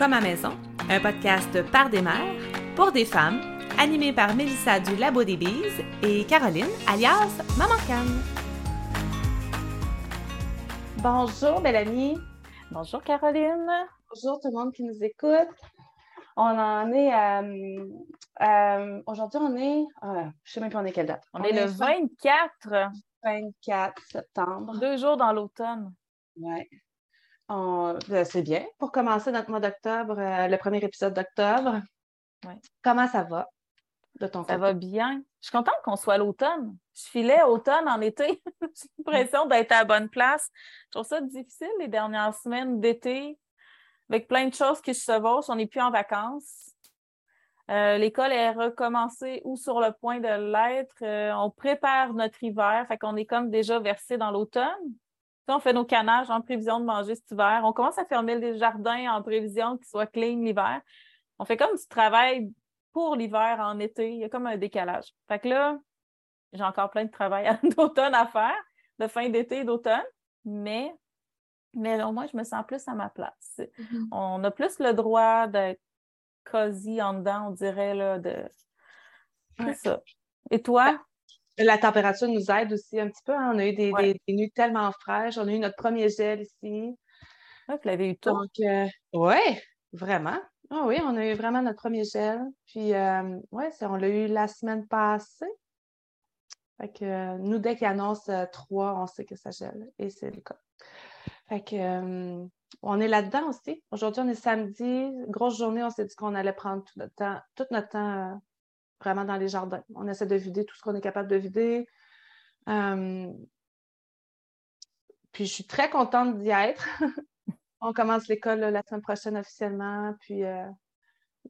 Comme à maison, un podcast par des mères, pour des femmes, animé par Mélissa du Labo des Bises et Caroline, alias Maman Canne. Bonjour, belle amie. Bonjour, Caroline. Bonjour tout le monde qui nous écoute. On en est euh, euh, aujourd'hui, on est. Euh, je sais même pas on est quelle date. On, est, le 24. 24 septembre. Deux jours dans l'automne. Oui. Ben, c'est bien. Pour commencer notre mois d'octobre, le premier épisode d'octobre. Ouais. Comment ça va de ton Ça côté? va bien. Je suis contente qu'on soit à l'automne. Je filais automne en été. J'ai l'impression d'être à la bonne place. Je trouve ça difficile les dernières semaines d'été, avec plein de choses qui se chevauchent. On n'est plus en vacances. Euh, L'école est recommencée ou sur le point de l'être. Euh, on prépare notre hiver, fait qu'on est comme déjà versé dans l'automne. On fait nos canages en prévision de manger cet hiver. On commence à fermer les jardins en prévision qu'ils soient clean l'hiver. On fait comme du travail pour l'hiver en été. Il y a comme un décalage. Fait que là, j'ai encore plein de travail d'automne à faire, de fin d'été et d'automne, mais, mais au moins, je me sens plus à ma place. Mhm. On a plus le droit d'être cosy en dedans, on dirait, là, de... Ouais. ça. Et toi? La température nous aide aussi un petit peu. hein. On a eu des, Ouais. des- des nuits tellement fraîches. On a eu notre premier gel ici. Ah, vous l'avez eu tôt. Donc, oui, vraiment. Ah oui, on a eu vraiment notre premier gel. Puis, euh, c'est- on l'a eu la semaine passée. Fait que euh, nous, dès qu'il annonce euh, trois, on sait que ça gèle. Et c'est le cas. Fait que, euh, on est là-dedans aussi. Aujourd'hui, on est samedi. Grosse journée, on s'est dit qu'on allait prendre tout notre temps, tout notre temps euh, vraiment dans les jardins. On essaie de vider tout ce qu'on est capable de vider. Euh, puis je suis très contente d'y être. on commence l'école la semaine prochaine officiellement. Puis euh,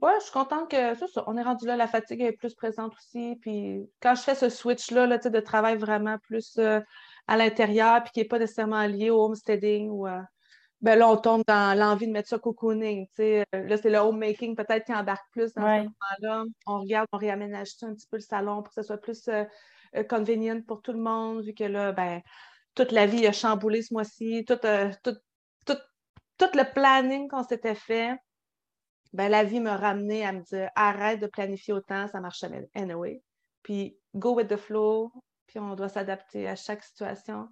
ouais, je suis contente que ça. On est rendu là, la fatigue est plus présente aussi. Puis quand je fais ce switch-là là, de travail vraiment plus euh, à l'intérieur, puis qui n'est pas nécessairement lié au homesteading ou ben là, on tombe dans l'envie de mettre ça cocooning. Euh, Là, c'est le homemaking peut-être qui embarque plus dans Ouais. ce moment-là. On regarde, on réaménage ça un petit peu le salon pour que ce soit plus euh, euh, convenient pour tout le monde, vu que là, ben, toute la vie a chamboulé ce mois-ci, tout, euh, tout, tout, tout le planning qu'on s'était fait, ben, la vie m'a ramené à me dire arrête de planifier autant, ça marche jamais anyway. Puis go with the flow, puis on doit s'adapter à chaque situation.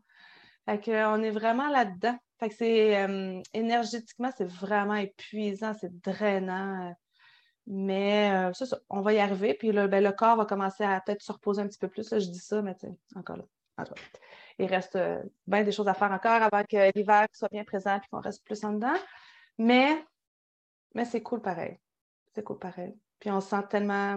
Fait que, euh, on est vraiment là-dedans. Fait que c'est euh, énergétiquement, c'est vraiment épuisant, c'est drainant. euh, mais euh, ça, on va y arriver. Puis là, ben, le corps va commencer à peut-être se reposer un petit peu plus. Là, je dis ça, mais tu sais, encore là. En tout cas, il reste euh, bien des choses à faire encore avant que l'hiver soit bien présent et qu'on reste plus en dedans. Mais, mais c'est cool pareil. C'est cool pareil. Puis on se sent tellement.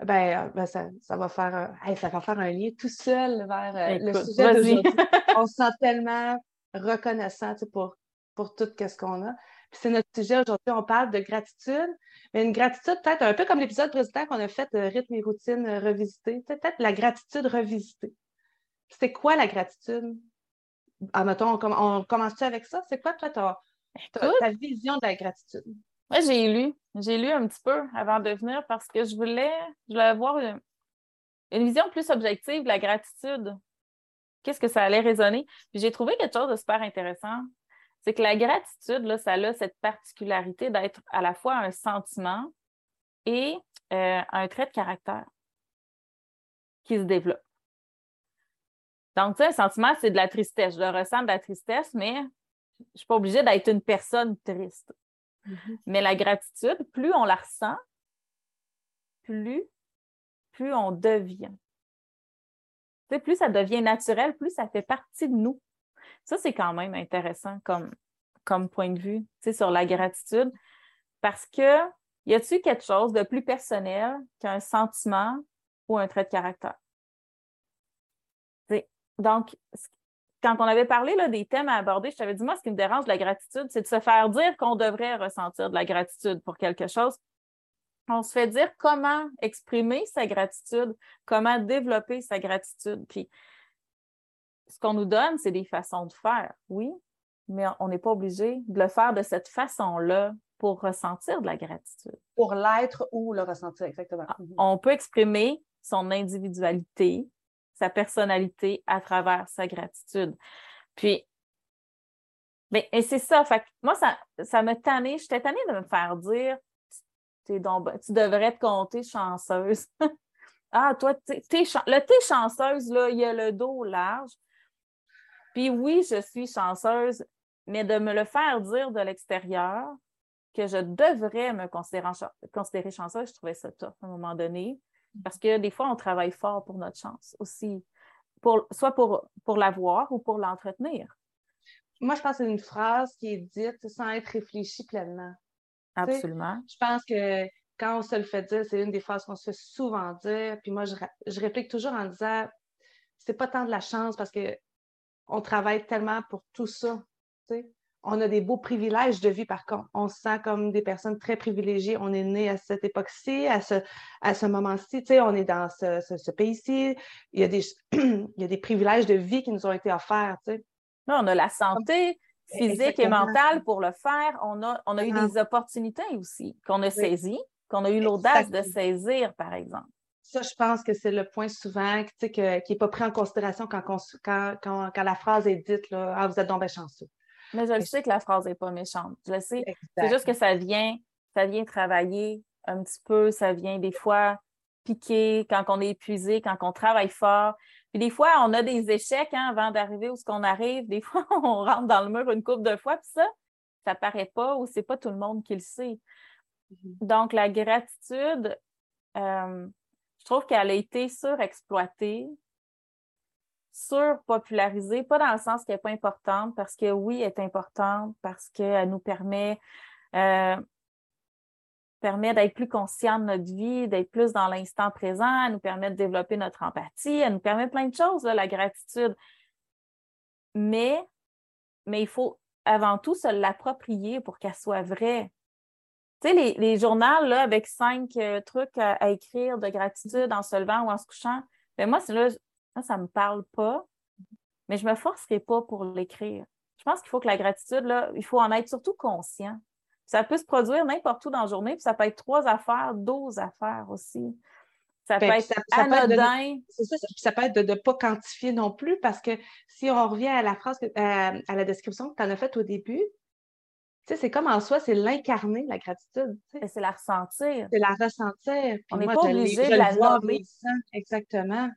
Ben, ben, ça, ça va faire un, hey, ça va faire un lien tout seul vers le sujet d'aujourd'hui. on se sent tellement reconnaissant pour, pour tout ce qu'on a. Puis c'est notre sujet aujourd'hui, on parle de gratitude, mais une gratitude peut-être un peu comme l'épisode précédent qu'on a fait de rythme et routine euh, revisité, peut-être la gratitude revisitée. C'est quoi la gratitude? Ah, mettons, on, on commence-tu avec ça? C'est quoi, toi, ta, ta- vision de la gratitude? Moi, j'ai lu. J'ai lu un petit peu avant de venir parce que je voulais, je voulais avoir une, une vision plus objective de la gratitude. Qu'est-ce que ça allait résonner? Puis j'ai trouvé quelque chose de super intéressant. C'est que la gratitude, là, ça a cette particularité d'être à la fois un sentiment et euh, un trait de caractère qui se développe. Donc, tu sais, un sentiment, c'est de la tristesse. Je le ressens de la tristesse, mais je ne suis pas obligée d'être une personne triste. Mais la gratitude, plus on la ressent, plus, plus on devient. Plus ça devient naturel, plus ça fait partie de nous. Ça, c'est quand même intéressant comme, point de vue sur la gratitude. Parce que y a-t-il quelque chose de plus personnel qu'un sentiment ou un trait de caractère? Donc, quand on avait parlé là, des thèmes à aborder, je t'avais dit, moi, ce qui me dérange de la gratitude, c'est de se faire dire qu'on devrait ressentir de la gratitude pour quelque chose. On se fait dire comment exprimer sa gratitude, comment développer sa gratitude. Puis, ce qu'on nous donne, c'est des façons de faire, oui, mais on n'est pas obligé de le faire de cette façon-là pour ressentir de la gratitude. Pour l'être ou le ressentir, exactement. Mhm. On peut exprimer son individualité, sa personnalité à travers sa gratitude. Puis, Ben, et c'est ça. Fait moi, ça, ça me tannait. J'étais tannée de me faire dire donc, tu devrais te compter chanceuse. ah, toi, t'es, le t'es chanceuse, là, il y a le dos large. Puis oui, je suis chanceuse, mais de me le faire dire de l'extérieur que je devrais me considérer, considérer chanceuse, je trouvais ça top à un moment donné. Parce que des fois, on travaille fort pour notre chance aussi, pour, soit pour, pour l'avoir ou pour l'entretenir. Moi, je pense que c'est une phrase qui est dite sans être réfléchie pleinement. Absolument. je pense que quand on se le fait dire, c'est une des phrases qu'on se fait souvent dire. Puis moi, je, je réplique toujours en disant c'est pas tant de la chance parce que on travaille tellement pour tout ça. On a des beaux privilèges de vie, par contre. On se sent comme des personnes très privilégiées. On est né à cette époque-ci, à ce, à ce moment-ci. On est dans ce, pays-ci. Il, y a des, il y a des privilèges de vie qui nous ont été offerts. on a la santé, physique et mentale pour le faire. On a, on a eu des opportunités aussi qu'on a saisies, qu'on a eu l'audace de saisir, par exemple. Ça, je pense que c'est le point souvent qui n'est pas pris en considération quand, quand, quand, la phrase est dite là, Ah, vous êtes donc bien chanceux. Mais je sais que la phrase n'est pas méchante. Je le sais. C'est juste que ça vient, ça vient travailler un petit peu, ça vient des fois piquer quand on est épuisé, quand on travaille fort. Puis des fois, on a des échecs hein, avant d'arriver où ce qu'on arrive. Des fois, on rentre dans le mur une couple de fois, puis ça, ça paraît pas ou c'est pas tout le monde qui le sait. Mm-hmm. Donc, la gratitude, euh, je trouve qu'elle a été surexploitée, surpopularisée, pas dans le sens qu'elle n'est pas importante, parce que oui, elle est importante, parce qu'elle nous permet euh, permet d'être plus conscient de notre vie, d'être plus dans l'instant présent, elle nous permet de développer notre empathie, elle nous permet plein de choses, la gratitude. Mais, mais il faut avant tout se l'approprier pour qu'elle soit vraie. Tu sais, les, les journaux là, avec cinq euh, trucs à, écrire de gratitude en se levant ou en se couchant, ben moi, là, ça ne me parle pas, mais je ne me forcerai pas pour l'écrire. Je pense qu'il faut que la gratitude, là, il faut en être surtout conscient. Ça peut se produire n'importe où dans la journée, puis ça peut être trois affaires, douze affaires aussi. Ça ben, peut être anodin. C'est ça, ça peut être de ne pas quantifier non plus, parce que si on revient à la phrase, à, la description que tu en as faite au début, c'est comme en soi, c'est l'incarner, la gratitude. C'est la ressentir. C'est la ressentir. on n'est pas obligé de la nommer. Exactement.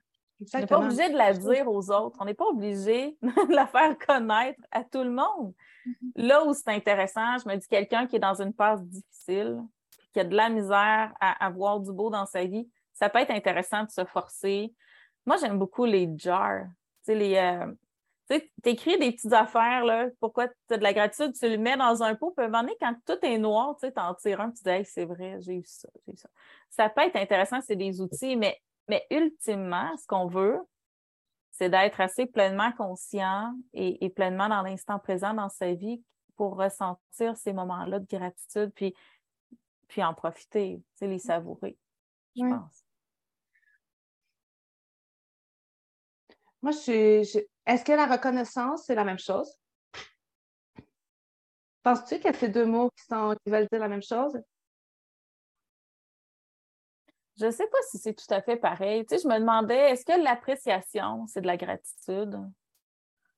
On n'est pas obligé de la dire aux autres. On n'est pas obligé de la faire connaître à tout le monde. Mm-hmm. Là où c'est intéressant, je me dis quelqu'un qui est dans une phase difficile, qui a de la misère à avoir du beau dans sa vie, ça peut être intéressant de se forcer. Moi, j'aime beaucoup les jars. Tu sais. Euh, tu écris des petites affaires, là, pourquoi tu as de la gratitude, tu le mets dans un pot, puis à un moment donné, quand tout est noir, tu en tires un, tu dis, c'est vrai, j'ai eu ça, j'ai eu ça. Ça peut être intéressant, c'est des outils, mais mais ultimement, ce qu'on veut, c'est d'être assez pleinement conscient et, pleinement dans l'instant présent dans sa vie pour ressentir ces moments-là de gratitude, puis, puis en profiter, les savourer, je pense. Moi, je suis. Est-ce que la reconnaissance, c'est la même chose? Penses-tu qu'il y a ces deux mots qui, sont, qui veulent dire la même chose? Je ne sais pas si c'est tout à fait pareil. Tu sais, je me demandais, est-ce que l'appréciation, c'est de la gratitude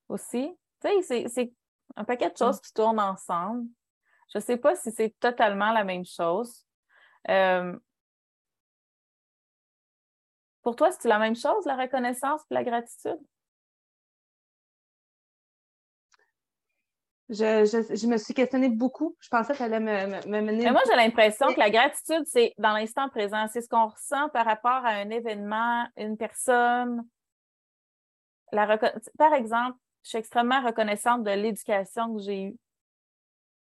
aussi? Tu sais, c'est un paquet de choses qui tournent ensemble. Je ne sais pas si c'est totalement la même chose. Euh, pour toi, c'est la même chose, la reconnaissance et la gratitude? Je, me suis questionnée beaucoup. Je pensais que ça allait me, mener. Mais moi, j'ai l'impression que la gratitude, c'est dans l'instant présent. C'est ce qu'on ressent par rapport à un événement, une personne. La Par exemple, je suis extrêmement reconnaissante de l'éducation que j'ai eue.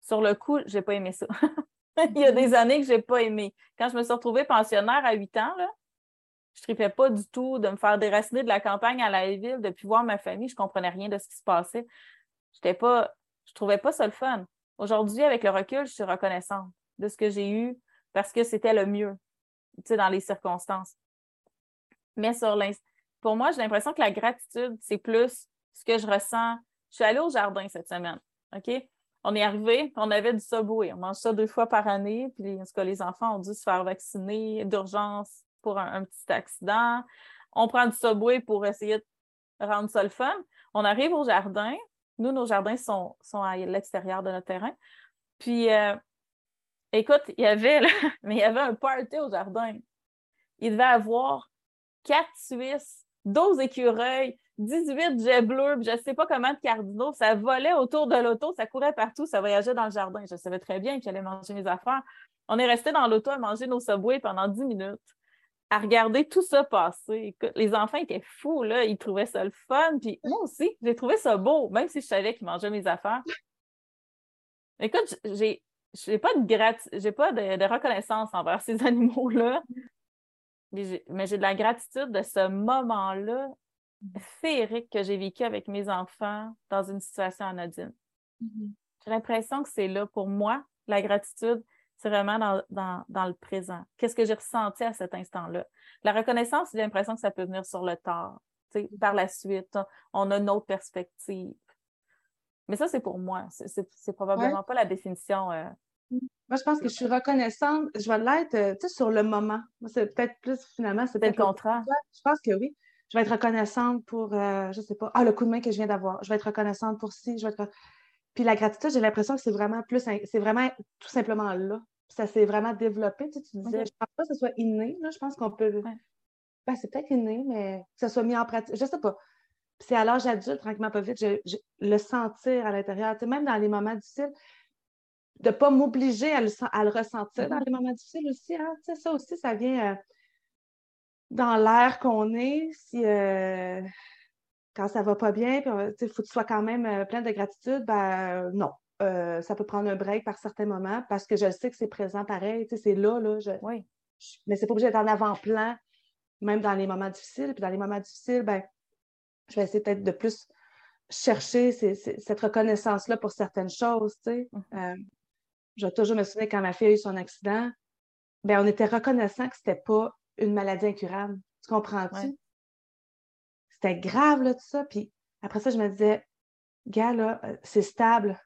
Sur le coup, je n'ai pas aimé ça. Il y a des années que je n'ai pas aimé. Quand je me suis retrouvée pensionnaire à 8 ans, là, je ne tripais pas du tout de me faire déraciner de la campagne à la ville, de plus voir ma famille. Je ne comprenais rien de ce qui se passait. Je n'étais pas je trouvais pas ça le fun. Aujourd'hui, avec le recul, je suis reconnaissante de ce que j'ai eu parce que c'était le mieux, tu sais, dans les circonstances. Mais sur pour moi, j'ai l'impression que la gratitude, c'est plus ce que je ressens. Je suis allée au jardin cette semaine, OK? On est arrivé, on avait du Subway. On mange ça deux fois par année, puis en tout cas, les enfants ont dû se faire vacciner d'urgence pour un, un, petit accident. On prend du Subway pour essayer de rendre ça le fun. On arrive au jardin, Nous, nos jardins sont, à l'extérieur de notre terrain. Puis, euh, écoute, il y avait, mais il y avait un party au jardin. Il devait avoir quatre Suisses, 12 écureuils, 18 jets bleus, je ne sais pas comment de cardinaux. Ça volait autour de l'auto, ça courait partout, ça voyageait dans le jardin. Je savais très bien qu'il allait manger mes affaires. On est resté dans l'auto à manger nos subways pendant 10 minutes, à regarder tout ça passer. les enfants étaient fous, là. Ils trouvaient ça le fun. Puis moi aussi, j'ai trouvé ça beau, même si je savais qu'ils mangeaient mes affaires. Écoute, j'ai j'ai pas de j'ai pas de, reconnaissance envers ces animaux-là. Mais j'ai de la gratitude de ce moment-là féerique que j'ai vécu avec mes enfants dans une situation anodine. Mm-hmm. J'ai l'impression que c'est là pour moi, la gratitude, c'est vraiment dans, le présent. Qu'est-ce que j'ai ressenti à cet instant-là? La reconnaissance, j'ai l'impression que ça peut venir sur le tard. Par la suite, on a une autre perspective. Mais ça, c'est pour moi. C'est probablement pas la définition. Euh, moi, je pense que je suis reconnaissante. Je vais l'être euh, sur le moment. c'est peut-être plus finalement. C'est peut-être le contraire. Je pense que oui je vais être reconnaissante pour, euh, je sais pas, ah, le coup de main que je viens d'avoir. Je vais être reconnaissante pour ci, je vais être... Puis la gratitude, j'ai l'impression que c'est vraiment plus, c'est vraiment tout simplement là. ça s'est vraiment développé. Tu, disais, je ne pense pas que ce soit inné. Là. Je pense qu'on peut. Ben, c'est peut-être inné, mais que ce soit mis en pratique. Je ne sais pas. c'est à l'âge adulte, tranquillement, pas vite, je, le sentir à l'intérieur. Tu même dans les moments difficiles, de ne pas m'obliger à le, à le ressentir dans mm-hmm. les moments difficiles aussi. Hein? Tu sais, ça aussi, ça vient. Euh, dans l'air qu'on est, si euh, quand ça va pas bien, il faut que tu sois quand même euh, plein de gratitude, ben non. Euh, ça peut prendre un break par certains moments parce que je sais que c'est présent pareil, c'est là, là. Je, oui. mais c'est pas obligé d'être en avant-plan, même dans les moments difficiles. Puis dans les moments difficiles, ben, je vais essayer peut-être de plus chercher cette reconnaissance-là pour certaines choses. Mm-hmm. je vais toujours me souvenir quand ma fille a eu son accident, ben, on était reconnaissant que c'était pas une maladie incurable. Tu comprends-tu? C'était grave, là, tout ça. Puis après ça, je me disais, gars, là, euh, c'est stable.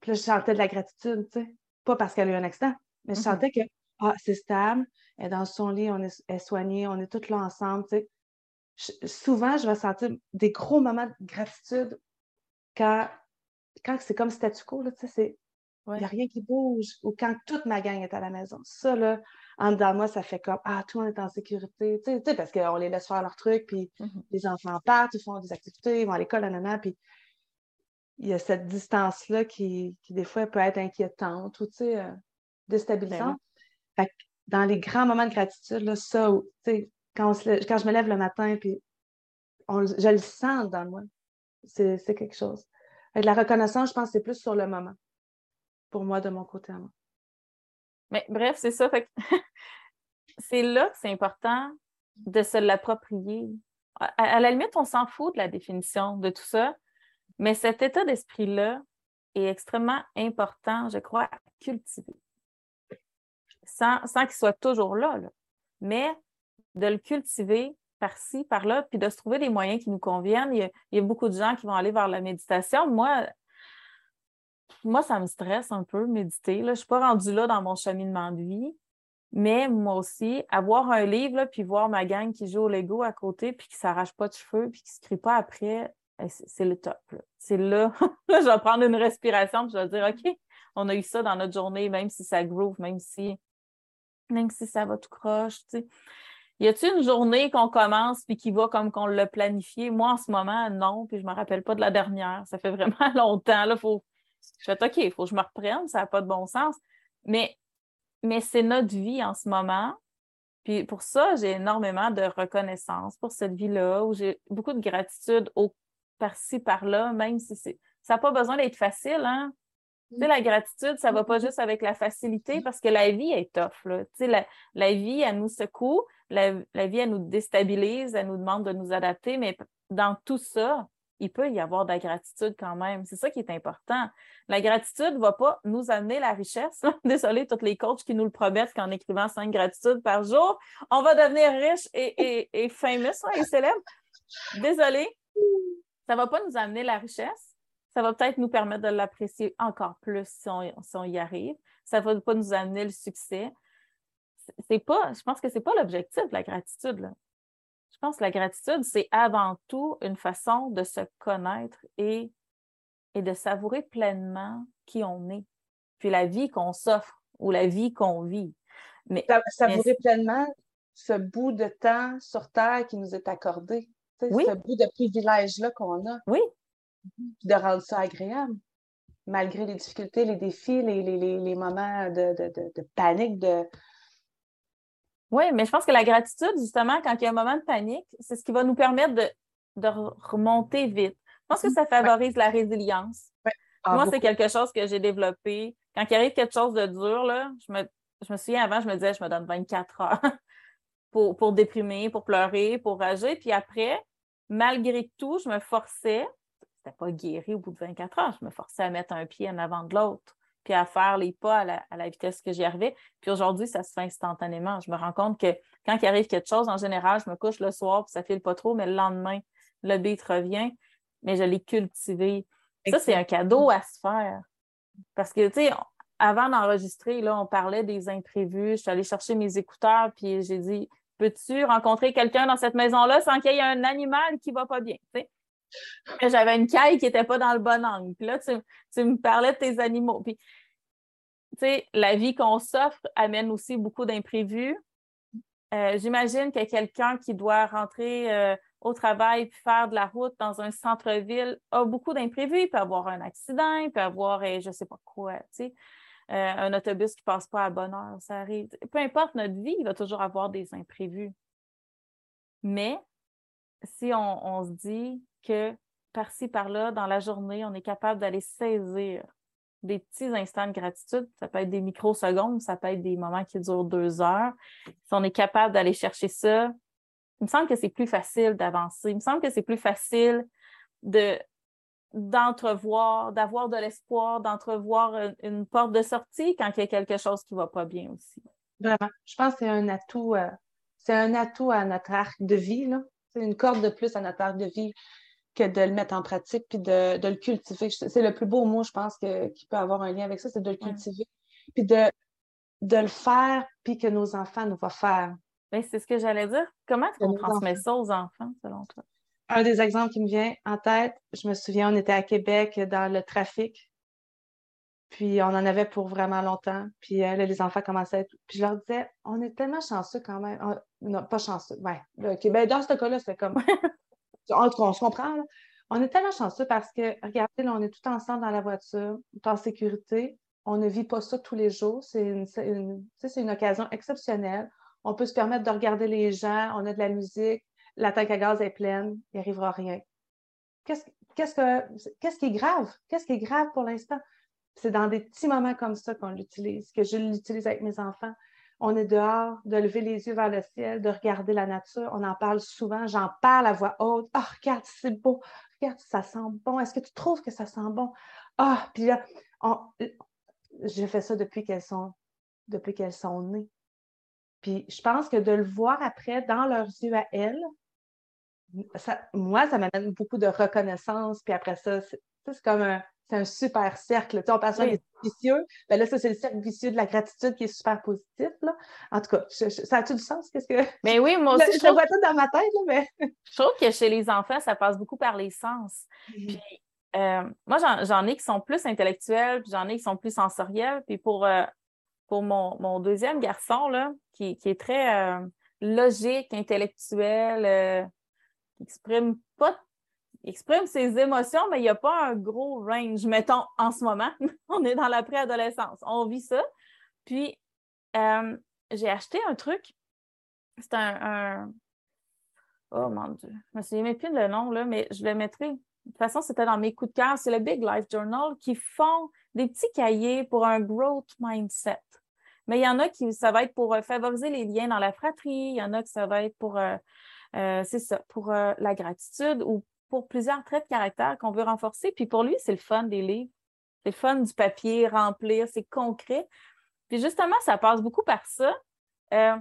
Puis là, je sentais de la gratitude, tu sais. Pas parce qu'elle a eu un accident, mais je mm-hmm. sentais que, ah, c'est stable. Elle est dans son lit, on est, soigné, on est toutes là ensemble, tu sais. souvent, je vais sentir des gros moments de gratitude quand, quand c'est comme statu quo, là, tu sais, il n'y a rien qui bouge, ou quand toute ma gang est à la maison. Ça, là, en dedans de moi, ça fait comme Ah, tout le monde est en sécurité. Tu sais, parce qu'on les laisse faire leurs trucs, puis mm-hmm. les enfants partent, ils font des activités, ils vont à l'école, nanana, puis il y a cette distance-là qui, des fois, peut être inquiétante ou, tu sais, euh, déstabilisante. Ben dans les grands moments de gratitude, là, ça, tu sais, quand, quand, je me lève le matin, puis je le sens dans moi, c'est quelque chose. Avec la reconnaissance, je pense que c'est plus sur le moment, pour moi, de mon côté à moi. Mais bref, c'est ça. c'est là que c'est important de se l'approprier. À, la limite, on s'en fout de la définition de tout ça, mais cet état d'esprit-là est extrêmement important, je crois, à cultiver. Sans, qu'il soit toujours là, là, mais de le cultiver par-ci, par-là, puis de se trouver des moyens qui nous conviennent. Il y, a, beaucoup de gens qui vont aller vers la méditation. Moi, moi, ça me stresse un peu, méditer. Je ne suis pas rendue là dans mon cheminement de vie. Mais moi aussi, avoir un livre, puis voir ma gang qui joue au Lego à côté, puis qui ne s'arrache pas de cheveux, puis qui ne se crie pas après, eh, c'est le top. C'est là. je vais prendre une respiration, puis je vais dire, OK, on a eu ça dans notre journée, même si ça groove, même si, même si ça va tout croche. Tu Y a-t-il une journée qu'on commence puis qui va comme qu'on l'a planifié? Moi, en ce moment, non, puis je ne me rappelle pas de la dernière. Ça fait vraiment longtemps. Faut, je fais OK, il faut que je me reprenne, ça n'a pas de bon sens. Mais, mais c'est notre vie en ce moment. Puis pour ça, j'ai énormément de reconnaissance pour cette vie-là, où j'ai beaucoup de gratitude au par-ci, par-là, même si c'est. Ça n'a pas besoin d'être facile, hein? Tu sais, la gratitude, ça ne va pas juste avec la facilité parce que la vie est tough. Là. Tu sais, la, la, vie, elle nous secoue, la, la vie, elle nous déstabilise, elle nous demande de nous adapter, mais dans tout ça, il peut y avoir de la gratitude quand même. C'est ça qui est important. La gratitude ne va pas nous amener la richesse. Désolée, tous les coachs qui nous le promettent qu'en écrivant cinq gratitudes par jour, on va devenir riche et, et, et famous et célèbre. Désolée, ça ne va pas nous amener la richesse. Ça va peut-être nous permettre de l'apprécier encore plus si on, y arrive. Ça ne va pas nous amener le succès. C'est pas, je pense que ce n'est pas l'objectif la gratitude. Là. Je pense que la gratitude, c'est avant tout une façon de se connaître et et de savourer pleinement qui on est, puis la vie qu'on s'offre ou la vie qu'on vit. Mais, savourer pleinement ce bout de temps sur Terre qui nous est accordé. Oui. Ce bout de privilège-là qu'on a. Oui. De rendre ça agréable, malgré les difficultés, les défis, les, les, moments de, de, panique, de. Oui, mais je pense que la gratitude, justement, quand il y a un moment de panique, c'est ce qui va nous permettre de, de remonter vite. Je pense que mm-hmm. ça favorise la résilience. Ah, Moi, c'est quelque chose que j'ai développé. Quand il arrive quelque chose de dur, là, je, me, je me souviens avant, je me disais, je me donne 24 heures pour, pour déprimer, pour pleurer, pour rager. Puis après, malgré tout, je me forçais, c'était pas guéri au bout de 24 heures, je me forçais à mettre un pied en avant de l'autre, puis à faire les pas à la, à la vitesse que j'y arrivais. Puis aujourd'hui, ça se fait instantanément. Je me rends compte que quand il arrive quelque chose, en général, je me couche le soir, puis ça file pas trop, mais le lendemain, le beat revient, mais je l'ai cultivé. Ça, c'est un cadeau à se faire. Parce que, tu sais, avant d'enregistrer, là, on parlait des imprévus. Je suis allée chercher mes écouteurs, puis j'ai dit Peux-tu rencontrer quelqu'un dans cette maison-là sans qu'il y ait un animal qui va pas bien? J'avais une caille qui n'était pas dans le bon angle. Puis là, tu, me parlais de tes animaux. Puis, tu sais, la vie qu'on s'offre amène aussi beaucoup d'imprévus. Euh, j'imagine que quelqu'un qui doit rentrer euh, au travail puis faire de la route dans un centre-ville a beaucoup d'imprévus. Il peut avoir un accident, il peut avoir, euh, je ne sais pas quoi, tu sais. Un autobus qui ne passe pas à bonne heure, ça arrive. Peu importe notre vie, il va toujours avoir des imprévus. Mais si on, se dit que par-ci, par-là, dans la journée, on est capable d'aller saisir des petits instants de gratitude, ça peut être des microsecondes, ça peut être des moments qui durent deux heures. Si on est capable d'aller chercher ça, il me semble que c'est plus facile d'avancer. Il me semble que c'est plus facile de, d'entrevoir, d'avoir de l'espoir, d'entrevoir une, porte de sortie quand il y a quelque chose qui ne va pas bien aussi. Vraiment. Je pense que c'est un atout, euh, c'est un atout à notre arc de vie. C'est une corde de plus à notre arc de vie que de le mettre en pratique puis de, le cultiver. C'est le plus beau mot, je pense, que, qui peut avoir un lien avec ça, c'est de le cultiver. Puis de, de le faire, puis que nos enfants nous vont faire. Ben, c'est ce que j'allais dire. Comment est-ce qu'on transmet ça aux enfants, selon toi? un des exemples qui me vient en tête, je me souviens, on était à Québec dans le trafic. Puis on en avait pour vraiment longtemps. Puis euh, là, les enfants commençaient. Puis je leur disais, on est tellement chanceux quand même. non, pas chanceux. Ouais. Ben, dans ce cas-là, c'est comme. on, on se comprend. On est tellement chanceux parce que, regardez, on est tout ensemble dans la voiture, tout en sécurité. On ne vit pas ça tous les jours. C'est une, occasion exceptionnelle. On peut se permettre de regarder les gens. On a de la musique la à gaz est pleine, il n'y arrivera rien. Qu'est-ce qui est grave? Qu'est-ce qui est grave pour l'instant? C'est dans des petits moments comme ça qu'on l'utilise, que je l'utilise avec mes enfants. On est dehors, de lever les yeux vers le ciel, de regarder la nature. On en parle souvent. J'en parle à voix haute. Oh, regarde, c'est beau. Regarde, ça sent bon. Est-ce que tu trouves que ça sent bon? Ah, puis là, j'ai fait ça depuis qu'elles sont, depuis qu'elles sont nées. Puis je pense que de le voir après dans leurs yeux à elles, moi, ça m'amène beaucoup de reconnaissance. Puis après ça, c'est comme un, un super cercle. Tu on passe oui. vicieux. Ben là, ça, c'est le cercle vicieux de la gratitude qui est super positif. Là. En tout cas, ça a tout du sens? Qu'est-ce que. Mais oui, moi aussi. je, vois tout dans ma tête, là, mais. je trouve que chez les enfants, ça passe beaucoup par les sens. Mm-hmm. Puis, euh, moi, j'en ai qui sont plus intellectuels, puis j'en ai qui sont plus sensoriels. Puis pour, euh, pour mon, mon, deuxième garçon, là, qui, qui est très euh, logique, intellectuel, exprime pas exprime ses émotions, mais il n'y a pas un gros range, mettons, en ce moment. on est dans la préadolescence. On vit ça. Puis, euh, j'ai acheté un truc. C'est un, Oh mon Dieu. Je me souviens plus le nom, là, mais je le mettrai. De toute façon, c'était dans mes coups de cœur. C'est le Big Life Journal qui font des petits cahiers pour un growth mindset. Mais il y en a qui, ça va être pour euh, favoriser les liens dans la fratrie. Il y en a qui, ça va être pour euh, c'est ça, pour la gratitude ou pour plusieurs traits de caractère qu'on veut renforcer. Puis pour lui, c'est le fun des livres. C'est le fun du papier, remplir, c'est concret. Puis justement, ça passe beaucoup par ça. Euh,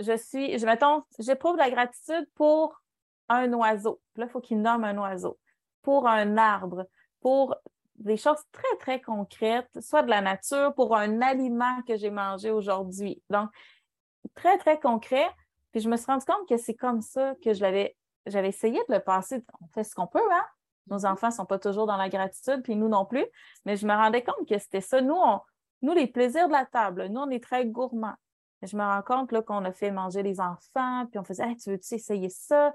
je suis, je mettons, j'éprouve la gratitude pour un oiseau. là, il faut qu'il nomme un oiseau. Pour un arbre, pour des choses très, très concrètes, soit de la nature, pour un aliment que j'ai mangé aujourd'hui. Donc, très, très concret. Puis je me suis rendu compte que c'est comme ça que je l'avais, j'avais essayé de le passer. On fait ce qu'on peut, hein? Nos mm-hmm. enfants ne sont pas toujours dans la gratitude, puis nous non plus. Mais je me rendais compte que c'était ça. Nous, nous, les plaisirs de la table, nous, on est très gourmands. je me rends compte qu'on a fait manger les enfants, puis on faisait Tu veux-tu essayer ça?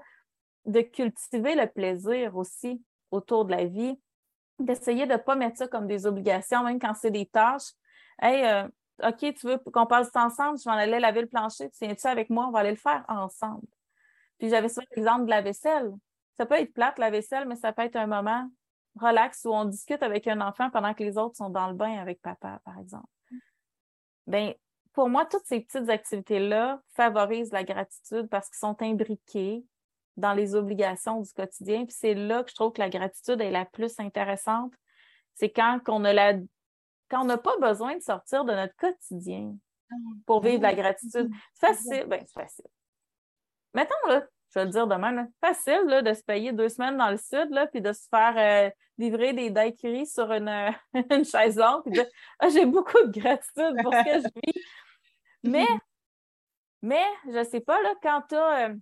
De cultiver le plaisir aussi autour de la vie, d'essayer de ne pas mettre ça comme des obligations, même quand c'est des tâches. Hey, euh, OK, tu veux qu'on passe ensemble, je vais aller laver le plancher, tu viens-tu avec moi, on va aller le faire ensemble. Puis j'avais ça l'exemple de la vaisselle. Ça peut être plate, la vaisselle, mais ça peut être un moment relax où on discute avec un enfant pendant que les autres sont dans le bain avec papa, par exemple. Bien, pour moi, toutes ces petites activités-là favorisent la gratitude parce qu'ils sont imbriqués dans les obligations du quotidien. Puis c'est là que je trouve que la gratitude est la plus intéressante. C'est quand on a la quand on n'a pas besoin de sortir de notre quotidien pour vivre la gratitude. C'est facile, ben, c'est facile. Mettons, là, je vais le dire demain, facile là, de se payer deux semaines dans le sud, là, puis de se faire euh, livrer des daiquiris sur une, une chaise longue, puis de ah, j'ai beaucoup de gratitude pour ce que je vis. Mais, mais je ne sais pas, là, quand tu as, euh,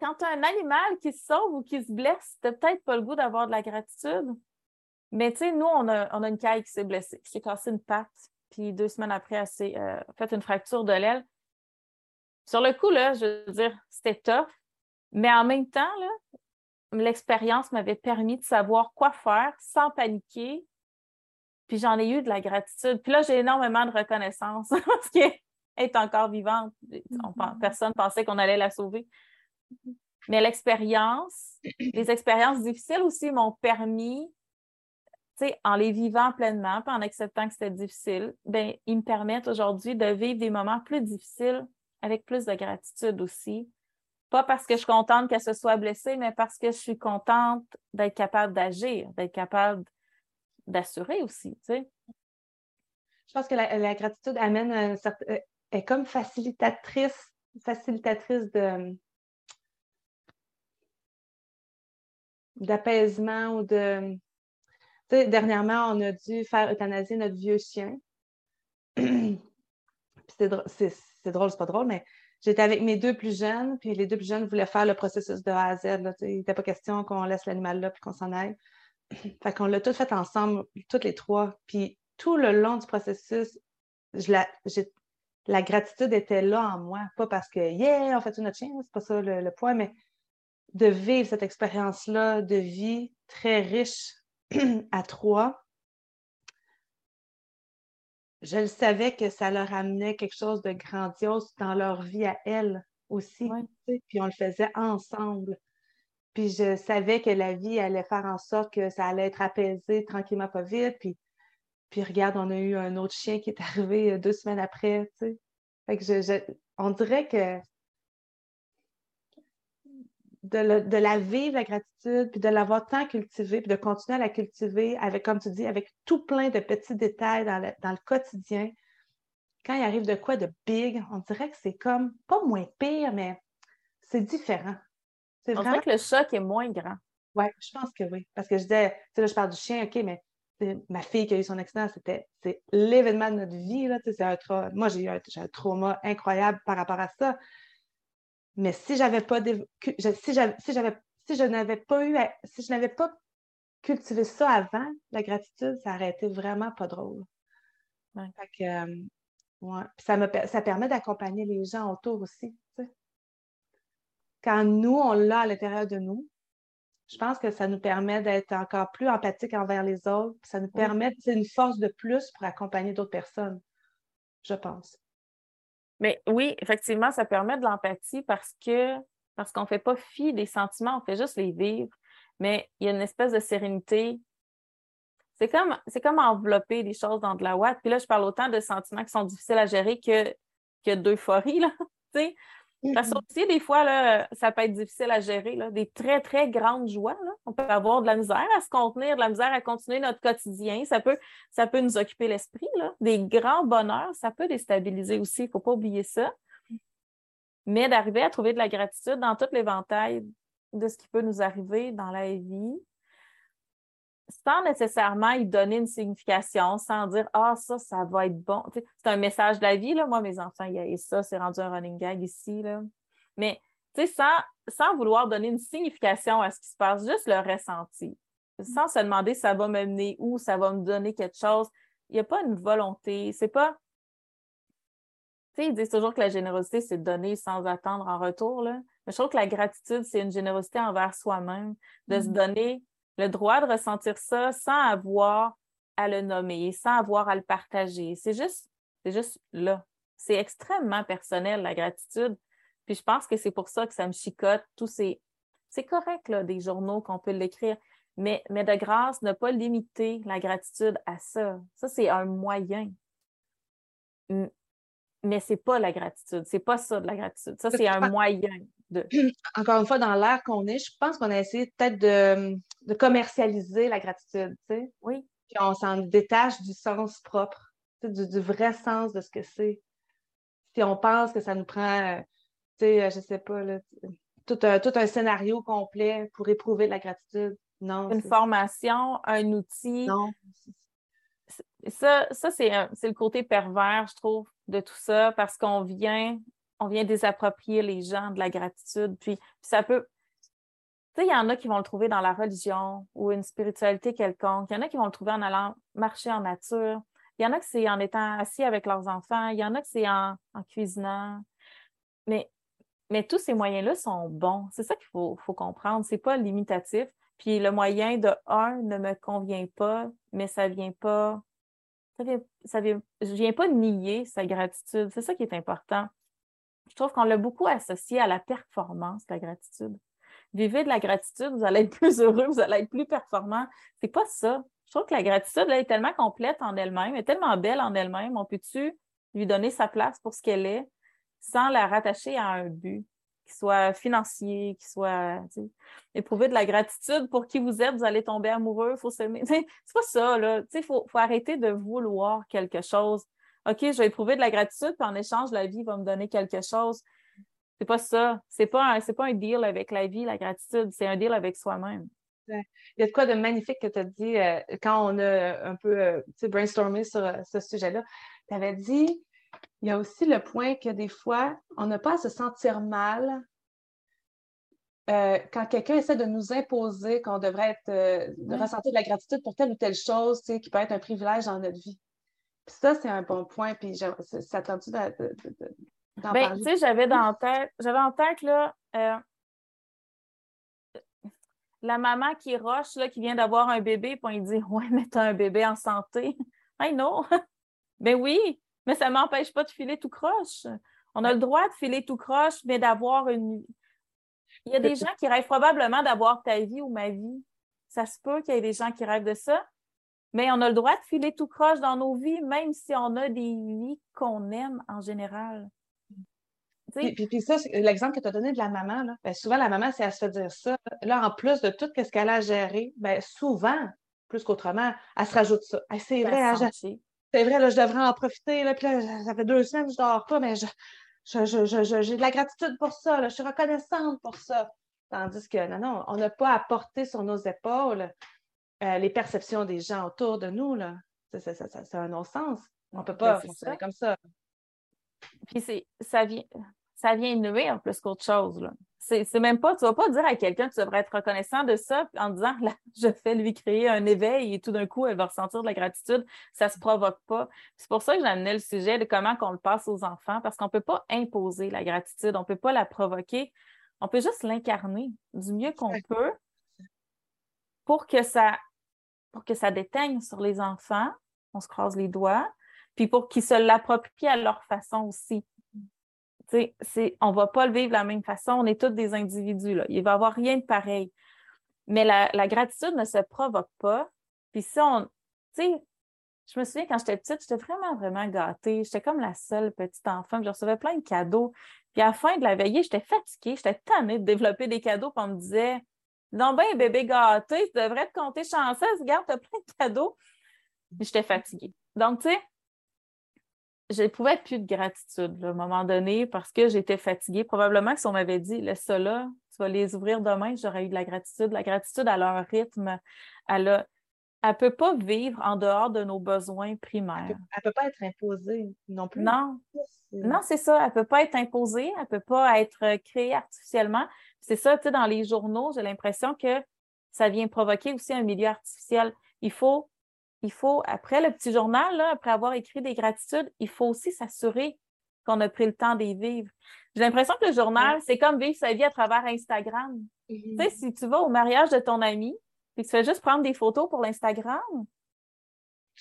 un animal qui se sauve ou qui se blesse, tu n'as peut-être pas le goût d'avoir de la gratitude. Mais tu sais, nous, on a, on a une caille qui s'est blessée, qui s'est cassé une patte, puis deux semaines après, elle s'est euh, fait une fracture de l'aile. Sur le coup, là, je veux dire, c'était tough, mais en même temps, l'expérience m'avait permis de savoir quoi faire sans paniquer. Puis j'en ai eu de la gratitude. Puis là, j'ai énormément de reconnaissance parce qu'elle est encore vivante. Mm-hmm. personne ne pensait qu'on allait la sauver. Mais l'expérience, les expériences difficiles aussi m'ont permis en les vivant pleinement, puis en acceptant que c'était difficile, ben, ils me permettent aujourd'hui de vivre des moments plus difficiles avec plus de gratitude aussi. Pas parce que je suis contente qu'elle se soit blessée, mais parce que je suis contente d'être capable d'agir, d'être capable d'assurer aussi. Je pense que la, gratitude amène un certain, euh, est comme facilitatrice, facilitatrice de d'apaisement ou de dernièrement, on a dû faire euthanasier notre vieux chien. c'est drôle, c'est pas drôle, mais j'étais avec mes deux plus jeunes, puis les deux plus jeunes voulaient faire le processus de A à Z. il n'était pas question qu'on laisse l'animal là puis qu'on s'en aille. fait qu'on l'a tout fait ensemble, toutes les trois. Puis tout le long du processus, la, gratitude était là en moi. Pas parce que, yeah, on fait tout notre chien, c'est pas ça le point, mais de vivre cette expérience-là de vie très riche à trois, je le savais que ça leur amenait quelque chose de grandiose dans leur vie à elles aussi. Puis on le faisait ensemble. Puis je savais que la vie allait faire en sorte que ça allait être apaisé tranquillement, pas vite. Puis, puis regarde, on a eu un autre chien qui est arrivé euh, deux semaines après. Fait que on dirait que de, la vivre, la gratitude, puis de l'avoir tant cultivée, puis de continuer à la cultiver avec, comme tu dis, avec tout plein de petits détails dans le, quotidien. Quand il arrive de quoi de big, on dirait que c'est comme, pas moins pire, mais c'est différent. C'est vrai que le choc est moins grand. Oui, je pense que oui. Parce que je disais, tu sais, là, je parle du chien, OK, mais ma fille qui a eu son accident, c'était l'événement de notre vie. Là, un Moi, j'ai eu un, trauma incroyable par rapport à ça. Mais si j'avais pas si j'avais si j'avais si je n'avais pas eu si je n'avais pas cultivé ça avant, la gratitude, ça aurait été vraiment pas drôle. Euh, ça, me, ça permet d'accompagner les gens autour aussi. Quand nous, on l'a à l'intérieur de nous, je pense que ça nous permet d'être encore plus empathique envers les autres. Ça nous permet, c'est une force de plus pour accompagner d'autres personnes, je pense. Mais oui, effectivement, ça permet de l'empathie parce que parce qu'on ne fait pas fi des sentiments, on fait juste les vivre. Mais il y a une espèce de sérénité. C'est comme, c'est comme envelopper des choses dans de la ouate. Puis là, je parle autant de sentiments qui sont difficiles à gérer que, que d'euphorie. Là, parce que aussi, des fois, là, ça peut être difficile à gérer. Là. Des très, très grandes joies. Là. On peut avoir de la misère à se contenir, de la misère à continuer notre quotidien. Ça peut, ça peut nous occuper l'esprit. Des grands bonheurs, ça peut déstabiliser aussi. Il ne faut pas oublier ça. Mais d'arriver à trouver de la gratitude dans tout l'éventail de ce qui peut nous arriver dans la vie, sans nécessairement y donner une signification, sans dire Ah, ça, ça va être bon. c'est un message de la vie. Là. Moi, mes enfants, il y a ça, c'est rendu un running gag ici. Là. Mais sans, sans vouloir donner une signification à ce qui se passe, juste le ressenti. sans se demander ça va me mener où, ça va me donner quelque chose. Il n'y a pas une volonté. C'est pas. Tu sais, ils disent toujours que la générosité, c'est de donner sans attendre en retour. Là. Mais je trouve que la gratitude, c'est une générosité envers soi-même, de se mm. donner le droit de ressentir ça sans avoir à le nommer, sans avoir à le partager. C'est juste, c'est juste là. C'est extrêmement personnel, la gratitude. Puis je pense que c'est pour ça que ça me chicote. Tous ces... C'est correct, là, des journaux qu'on peut l'écrire. Mais, mais de grâce, ne pas limiter la gratitude à ça. Ça, c'est un moyen. Mais c'est pas la gratitude. C'est pas ça de la gratitude. Ça, c'est un moyen de. Encore une fois, dans l'ère qu'on est, je pense qu'on a essayé peut-être de, de, commercialiser la gratitude. Tu sais? Oui. Puis on s'en détache du sens propre, du, du, vrai sens de ce que c'est. Si on pense que ça nous prend, tu sais, je sais pas, là, tout, un, tout un scénario complet pour éprouver de la gratitude. Non. Une formation, un outil. Non. Ça, ça c'est le côté pervers, je trouve, de tout ça, parce qu'on vient, on vient désapproprier les gens de la gratitude. Puis, ça peut. Tu sais, il y en a qui vont le trouver dans la religion ou une spiritualité quelconque. Il y en a qui vont le trouver en allant marcher en nature. Il y en a que c'est en étant assis avec leurs enfants. Il y en a que c'est en, en cuisinant. Mais, mais tous ces moyens-là sont bons. C'est ça qu'il faut, faut comprendre. C'est pas limitatif. Puis le moyen de un ne me convient pas, mais ça vient pas. Ça vient, ça vient, je viens pas nier sa gratitude. C'est ça qui est important. Je trouve qu'on l'a beaucoup associé à la performance, la gratitude. Vivez de la gratitude, vous allez être plus heureux, vous allez être plus performant. C'est pas ça. Je trouve que la gratitude, elle est tellement complète en elle-même, elle est tellement belle en elle-même. On peut-tu lui donner sa place pour ce qu'elle est sans la rattacher à un but? Qui soit financier, qui soit éprouver de la gratitude pour qui vous êtes, vous allez tomber amoureux, faut s'aimer. C'est pas ça, là. Il faut, faut arrêter de vouloir quelque chose. OK, je vais éprouver de la gratitude, puis en échange, la vie va me donner quelque chose. C'est pas ça. C'est pas, un, pas un deal avec la vie, la gratitude, c'est un deal avec soi-même. Il y a de quoi de magnifique que tu as dit euh, quand on a un peu euh, brainstormé sur euh, ce sujet-là. Tu avais dit il y a aussi le point que des fois, on n'a pas à se sentir mal euh, quand quelqu'un essaie de nous imposer qu'on devrait être, euh, de ressentir de la gratitude pour telle ou telle chose, qui peut être un privilège dans notre vie. Puis ça, c'est un bon point. Puis ça tente d'en ben, Tu sais, j'avais en tête, j'avais en tête, là, euh, la maman qui roche, là, qui vient d'avoir un bébé, puis il dit Ouais, mais t'as un bébé en santé. hey, non! ben oui, mais ça ne m'empêche pas de filer tout croche. On a le droit de filer tout croche, mais d'avoir une. Il y a des gens qui rêvent probablement d'avoir ta vie ou ma vie. Ça se peut qu'il y ait des gens qui rêvent de ça, mais on a le droit de filer tout croche dans nos vies, même si on a des vies qu'on aime en général. Puis, puis, ça, l'exemple que tu as donné de la maman, là, ben, souvent la maman, si elle se fait dire ça, là, en plus de tout ce qu'elle a géré, ben, souvent, plus qu'autrement, elle se rajoute ça. c'est vrai, elle, c'est vrai, là, je devrais en profiter. Là, puis là, ça fait deux semaines que je ne dors pas, mais je, j'ai de la gratitude pour ça. Là, je suis reconnaissante pour ça. Tandis que non, non, on n'a pas à porter sur nos épaules euh, les perceptions des gens autour de nous. Là. C'est un non-sens. On ne peut pas fonctionner comme ça. Puis ça vient, ça vient nuire plus qu'autre chose. Là. C'est même pas, tu vas pas dire à quelqu'un que tu devrais être reconnaissant de ça en disant là, je fais lui créer un éveil et tout d'un coup, elle va ressentir de la gratitude. Ça se provoque pas. C'est pour ça que j'amenais le sujet de comment qu'on le passe aux enfants, parce qu'on peut pas imposer la gratitude, on peut pas la provoquer. On peut juste l'incarner du mieux qu'on peut pour que ça pour que ça déteigne sur les enfants. On se croise les doigts. Puis pour qu'ils se l'approprient à leur façon aussi on ne va pas le vivre de la même façon. On est tous des individus. Là. Il ne va y avoir rien de pareil. Mais la, gratitude ne se provoque pas. Puis ça, on, je me souviens quand j'étais petite, j'étais vraiment, vraiment gâtée. J'étais comme la seule petite enfant. Je recevais plein de cadeaux. Puis à la fin de la veillée, j'étais fatiguée. J'étais tannée de développer des cadeaux. Puis on me disait Non, ben, bébé gâté, tu devrais te compter chanceuse. Regarde, tu as plein de cadeaux. J'étais fatiguée. Donc, tu sais, j'éprouvais plus de gratitude à un moment donné parce que j'étais fatiguée. Probablement que si on m'avait dit, laisse ça là, tu vas les ouvrir demain, j'aurais eu de la gratitude. La gratitude, à leur rythme. Elle ne peut pas vivre en dehors de nos besoins primaires. Elle ne peut, pas être imposée non plus. Non, non c'est ça. Elle ne peut pas être imposée. Elle ne peut pas être créée artificiellement. C'est ça, tu sais, dans les journaux, j'ai l'impression que ça vient provoquer aussi un milieu artificiel. Il faut, il faut après le petit journal, après avoir écrit des gratitudes, il faut aussi s'assurer qu'on a pris le temps d'y vivre. J'ai l'impression que le journal, c'est comme vivre sa vie à travers Instagram. Tu sais, si tu vas au mariage de ton ami, et que tu fais juste prendre des photos pour l'Instagram,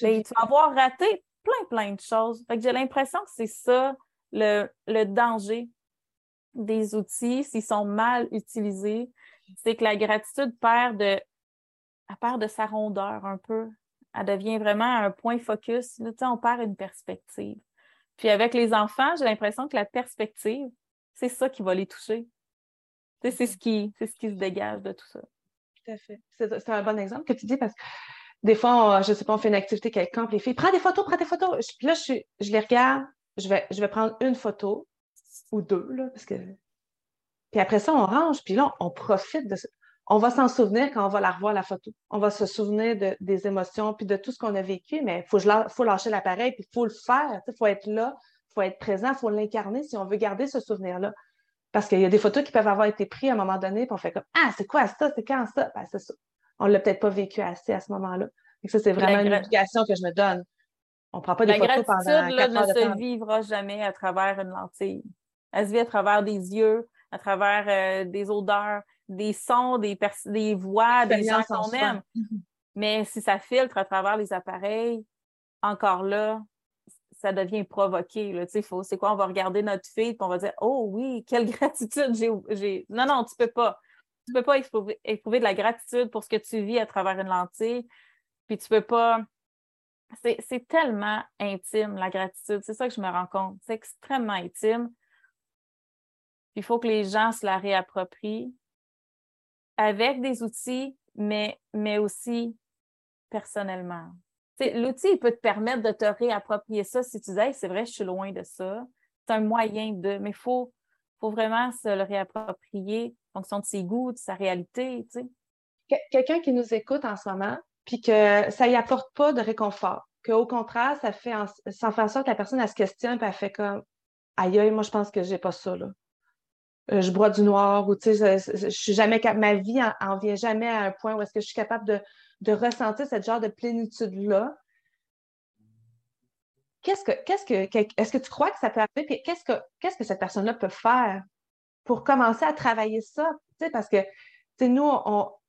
ben, tu vas avoir raté plein, plein de choses. Fait que j'ai l'impression que c'est ça le, le danger des outils s'ils sont mal utilisés. C'est que la gratitude perd de, elle perd de sa rondeur un peu. Elle devient vraiment un point focus. Là, on perd une perspective. Puis avec les enfants, j'ai l'impression que la perspective, c'est ça qui va les toucher. C'est ce qui, c'est ce qui se dégage de tout ça. Tout à fait. C'est un bon exemple que tu dis parce que des fois, je ne sais pas, on fait une activité quelqu'un, puis les filles, prends des photos, prends des photos. Puis là, je, je les regarde, je vais, je vais prendre une photo ou deux, là, parce que. Puis après ça, on range, puis là, on profite de ça. On va s'en souvenir quand on va la revoir, la photo. On va se souvenir de, des émotions, puis de tout ce qu'on a vécu, mais il faut, faut lâcher l'appareil, puis il faut le faire. Il faut être là, il faut être présent, il faut l'incarner si on veut garder ce souvenir-là. Parce qu'il y a des photos qui peuvent avoir été prises à un moment donné, puis on fait comme Ah, c'est quoi ça? C'est quand ça? Ben, c'est ça. On ne l'a peut-être pas vécu assez à ce moment-là. Et ça, c'est vraiment une obligation que je me donne. On ne prend pas des photos pendant La ne se vivra jamais à travers une lentille. Elle se vit à travers des yeux, à travers euh, des odeurs, des sons, des, des voix, des gens qu'on aime. Mm-hmm. Mais si ça filtre à travers les appareils, encore là, ça devient provoqué. C'est quoi? On va regarder notre fille et on va dire Oh oui, quelle gratitude j'ai. Non, non, tu peux pas. Tu peux pas éprouver, de la gratitude pour ce que tu vis à travers une lentille. Puis tu peux pas. C'est tellement intime, la gratitude. C'est ça que je me rends compte. C'est extrêmement intime. Il faut que les gens se la réapproprient avec des outils, mais, mais aussi personnellement. L'outil, il peut te permettre de te réapproprier ça si tu dis c'est vrai, je suis loin de ça. C'est un moyen de, mais il faut, faut vraiment se le réapproprier en fonction de ses goûts, de sa réalité. Quelqu'un qui nous écoute en ce moment, puis que ça y apporte pas de réconfort, qu'au contraire, ça fait en, sorte que la personne elle se questionne, puis elle fait comme aïe, moi je pense que j'ai pas ça. Là. Euh, je bois du noir ou tu sais, je, suis jamais ma vie en, vient jamais à un point où est-ce que je suis capable de, de ressentir ce genre de plénitude-là. Qu'est-ce que, qu'est-ce que, est-ce que tu crois que ça peut arriver? qu'est-ce que, qu'est-ce que cette personne-là peut faire pour commencer à travailler ça? Tu sais, parce que, nous,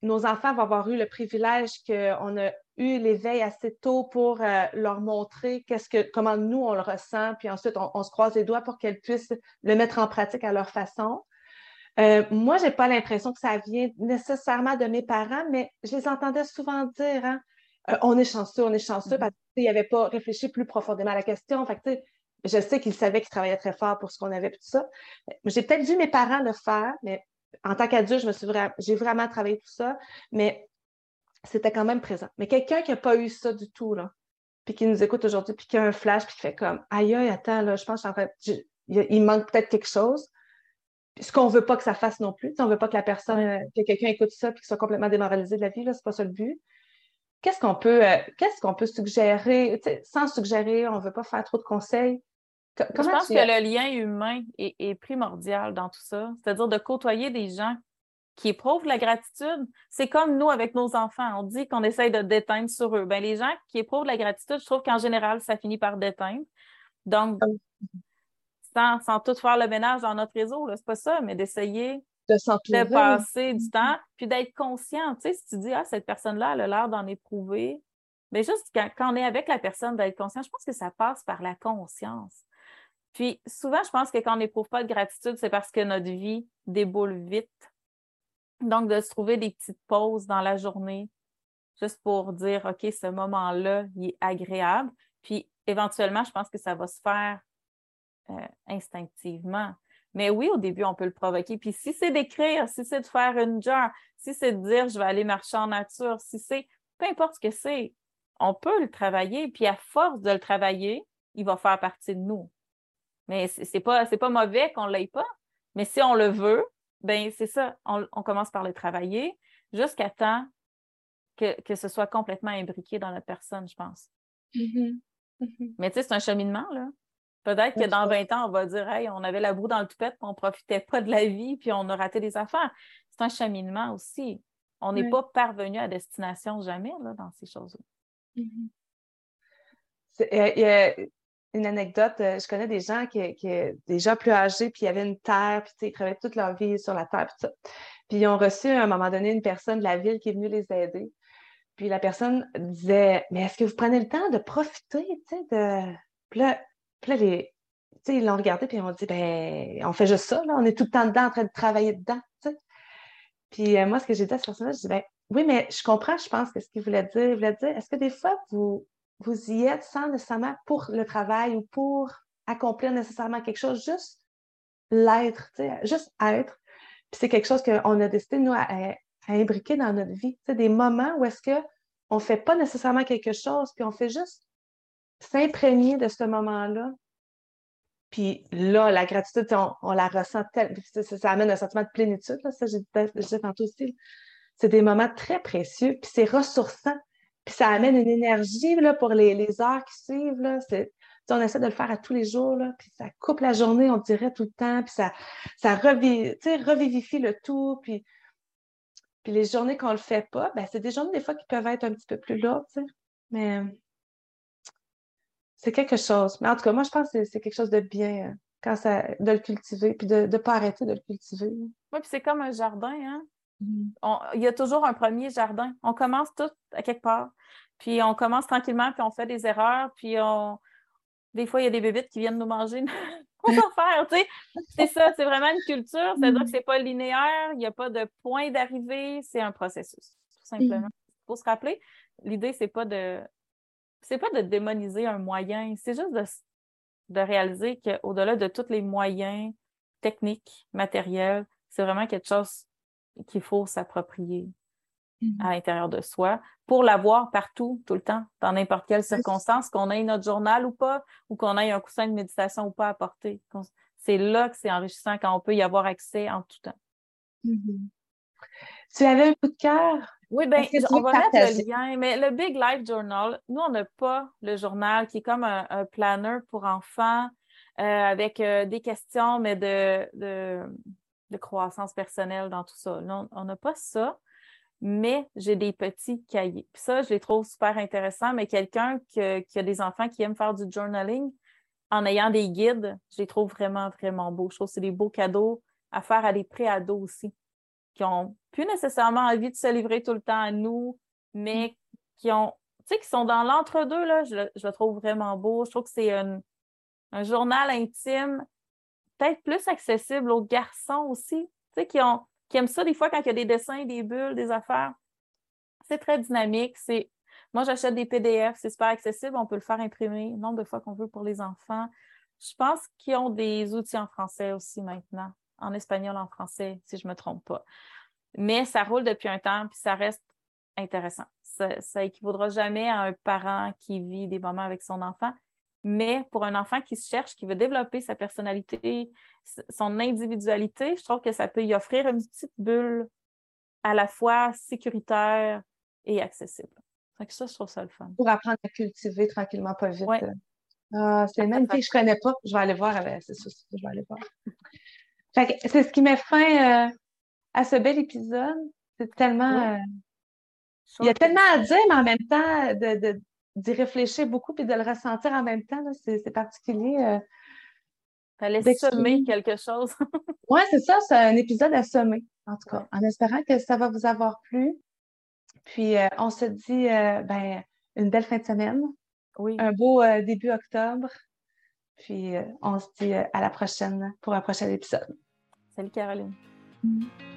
nos enfants vont avoir eu le privilège qu'on a eu l'éveil assez tôt pour euh, leur montrer qu'est-ce que, comment nous, on le ressent, puis ensuite, on, se croise les doigts pour qu'elles puissent le mettre en pratique à leur façon. Euh, moi, je n'ai pas l'impression que ça vient nécessairement de mes parents, mais je les entendais souvent dire hein, euh, on est chanceux, on est chanceux, mm-hmm. parce qu'ils n'avaient pas réfléchi plus profondément à la question. Fait je sais qu'ils savaient qu'ils travaillaient très fort pour ce qu'on avait, tout ça. J'ai peut-être vu mes parents le faire, mais en tant qu'adulte, je me suis j'ai vraiment travaillé tout ça, mais c'était quand même présent. Mais quelqu'un qui n'a pas eu ça du tout, là, puis qui nous écoute aujourd'hui, puis qui a un flash, puis qui fait comme aïe, aïe, attends, là, je pense en fait, il manque peut-être quelque chose. Ce qu'on ne veut pas que ça fasse non plus. On ne veut pas que la personne, euh, que quelqu'un écoute ça et qu'il soit complètement démoralisé de la vie, ce n'est pas ça le but. Qu'est-ce qu'on peut, euh, qu'est-ce qu'on peut suggérer? sans suggérer, on ne veut pas faire trop de conseils. je pense que le lien humain est, primordial dans tout ça. C'est-à-dire de côtoyer des gens qui éprouvent la gratitude. C'est comme nous avec nos enfants. On dit qu'on essaye de déteindre sur eux. Ben, les gens qui éprouvent la gratitude, je trouve qu'en général, ça finit par déteindre. Donc, ah sans, tout faire le ménage dans notre réseau, c'est pas ça, mais d'essayer de, passer du temps, puis d'être conscient. Tu sais, si tu dis, ah, cette personne-là, elle a l'air d'en éprouver, mais juste quand, on est avec la personne, d'être conscient, je pense que ça passe par la conscience. Puis souvent, je pense que quand on n'éprouve pas de gratitude, c'est parce que notre vie déboule vite. Donc, de se trouver des petites pauses dans la journée, juste pour dire, OK, ce moment-là, il est agréable. Puis éventuellement, je pense que ça va se faire euh, instinctivement. Mais oui, au début, on peut le provoquer. Puis si c'est d'écrire, si c'est de faire une jar, si c'est de dire je vais aller marcher en nature, si c'est peu importe ce que c'est, on peut le travailler. Puis à force de le travailler, il va faire partie de nous. Mais c'est pas, pas mauvais qu'on ne l'aille pas. Mais si on le veut, ben c'est ça. On, commence par le travailler jusqu'à temps que, que, ce soit complètement imbriqué dans notre personne, je pense. Mm-hmm. Mm-hmm. Mais tu sais, c'est un cheminement, là. Peut-être que dans 20 ans, on va dire Hey, on avait la boue dans le toupette, puis on ne profitait pas de la vie, puis on a raté des affaires. C'est un cheminement aussi. On n'est pas parvenu à destination jamais là, dans ces choses-là. Mm-hmm. Y a une anecdote, euh, je connais des gens qui, qui gens plus âgés, puis il y avait une terre, puis ils travaillaient toute leur vie sur la terre, puis ça. Puis ils ont reçu à un moment donné une personne de la ville qui est venue les aider. Puis la personne disait Mais est-ce que vous prenez le temps de profiter, tu sais, de. Puis là, les, ils l'ont regardé puis ils m'ont dit ben on fait juste ça là, on est tout le temps dedans en train de travailler dedans. Puis euh, moi ce que j'ai dit à cette personne-là, je dis ben oui mais je comprends, je pense que ce qu'il voulait dire, il voulait dire est-ce que des fois vous vous y êtes sans nécessairement pour le travail ou pour accomplir nécessairement quelque chose, juste l'être, juste être. Puis c'est quelque chose qu'on a décidé, nous, à, imbriquer dans notre vie. des moments où est-ce qu'on ne fait pas nécessairement quelque chose, puis on fait juste s'imprégner de ce moment-là, puis là, la gratitude, on, la ressent tellement. Ça, amène un sentiment de plénitude, là, ça, j'ai tantôt aussi. C'est des moments très précieux, puis c'est ressourçant. Puis ça amène une énergie là, pour les, les heures qui suivent. Là. On essaie de le faire à tous les jours, là, puis ça coupe la journée, on dirait tout le temps, puis ça, ça revivifie le tout. Puis, puis les journées qu'on ne le fait pas, ben, c'est des journées des fois qui peuvent être un petit peu plus lourdes. Mais c'est quelque chose. Mais en tout cas, moi, je pense que c'est quelque chose de bien euh, quand ça, de le cultiver, puis de ne pas arrêter de le cultiver. Oui, puis c'est comme un jardin, hein? Mm-hmm. il y a toujours un premier jardin. On commence tout à quelque part. Puis on commence tranquillement, puis on fait des erreurs, puis on. Des fois, il y a des bébites qui viennent nous manger. on va faire, tu sais. C'est ça, c'est vraiment une culture. C'est-à-dire que mm-hmm. c'est pas linéaire, il n'y a pas de point d'arrivée, c'est un processus, tout simplement. Il faut se rappeler, l'idée, c'est pas de c'est pas de démoniser un moyen, c'est juste de, de réaliser qu'au-delà de tous les moyens techniques, matériels, c'est vraiment quelque chose qu'il faut s'approprier mm-hmm. à l'intérieur de soi pour l'avoir partout, tout le temps, dans n'importe quelle circonstance, qu'on ait notre journal ou pas, ou qu'on ait un coussin de méditation ou pas à porter. C'est là que c'est enrichissant quand on peut y avoir accès en tout temps. Mm-hmm. Tu avais un coup de cœur? Oui, bien, on va mettre le lien. Mais le Big Life Journal, nous, on n'a pas le journal qui est comme un, planner pour enfants euh, avec euh, des questions, mais de, de, croissance personnelle dans tout ça. Non, on n'a pas ça, mais j'ai des petits cahiers. Puis ça, je les trouve super intéressants, mais quelqu'un qui, qui, a des enfants qui aiment faire du journaling, en ayant des guides, je les trouve vraiment, vraiment beaux. Je trouve que c'est des beaux cadeaux à faire à des pré-ados aussi qui ont plus nécessairement envie de se livrer tout le temps à nous, mais mm. qui ont, tu sais, qui sont dans l'entre-deux, là, je, le trouve vraiment beau. Je trouve que c'est un, journal intime, peut-être plus accessible aux garçons aussi, qui, ont, qui aiment ça des fois quand il y a des dessins, des bulles, des affaires. C'est très dynamique. C'est Moi, j'achète des PDF, c'est super accessible, on peut le faire imprimer le nombre de fois qu'on veut pour les enfants. Je pense qu'ils ont des outils en français aussi maintenant en espagnol, en français, si je ne me trompe pas. Mais ça roule depuis un temps, puis ça reste intéressant. Ça, ça équivaudra jamais à un parent qui vit des moments avec son enfant, mais pour un enfant qui se cherche, qui veut développer sa personnalité, son individualité, je trouve que ça peut y offrir une petite bulle à la fois sécuritaire et accessible. Fait que ça, je trouve ça le fun. Pour apprendre à cultiver tranquillement, pas vite. Ah, c'est même si je ne connais pas. Je vais aller voir. C'est ça, je vais aller voir c'est ce qui met fin euh, à ce bel épisode. C'est tellement. Euh, il y a tellement à dire, mais en même temps, de, d'y réfléchir beaucoup et de le ressentir en même temps, c'est, particulier. Euh, Fallait semer quelque chose. oui, c'est ça, c'est un épisode à semer, en tout cas, en espérant que ça va vous avoir plu. Puis, on se dit ben, une belle fin de semaine. Oui. Un beau début octobre. Puis, on se dit à la prochaine pour un prochain épisode. Salut Caroline. Mm.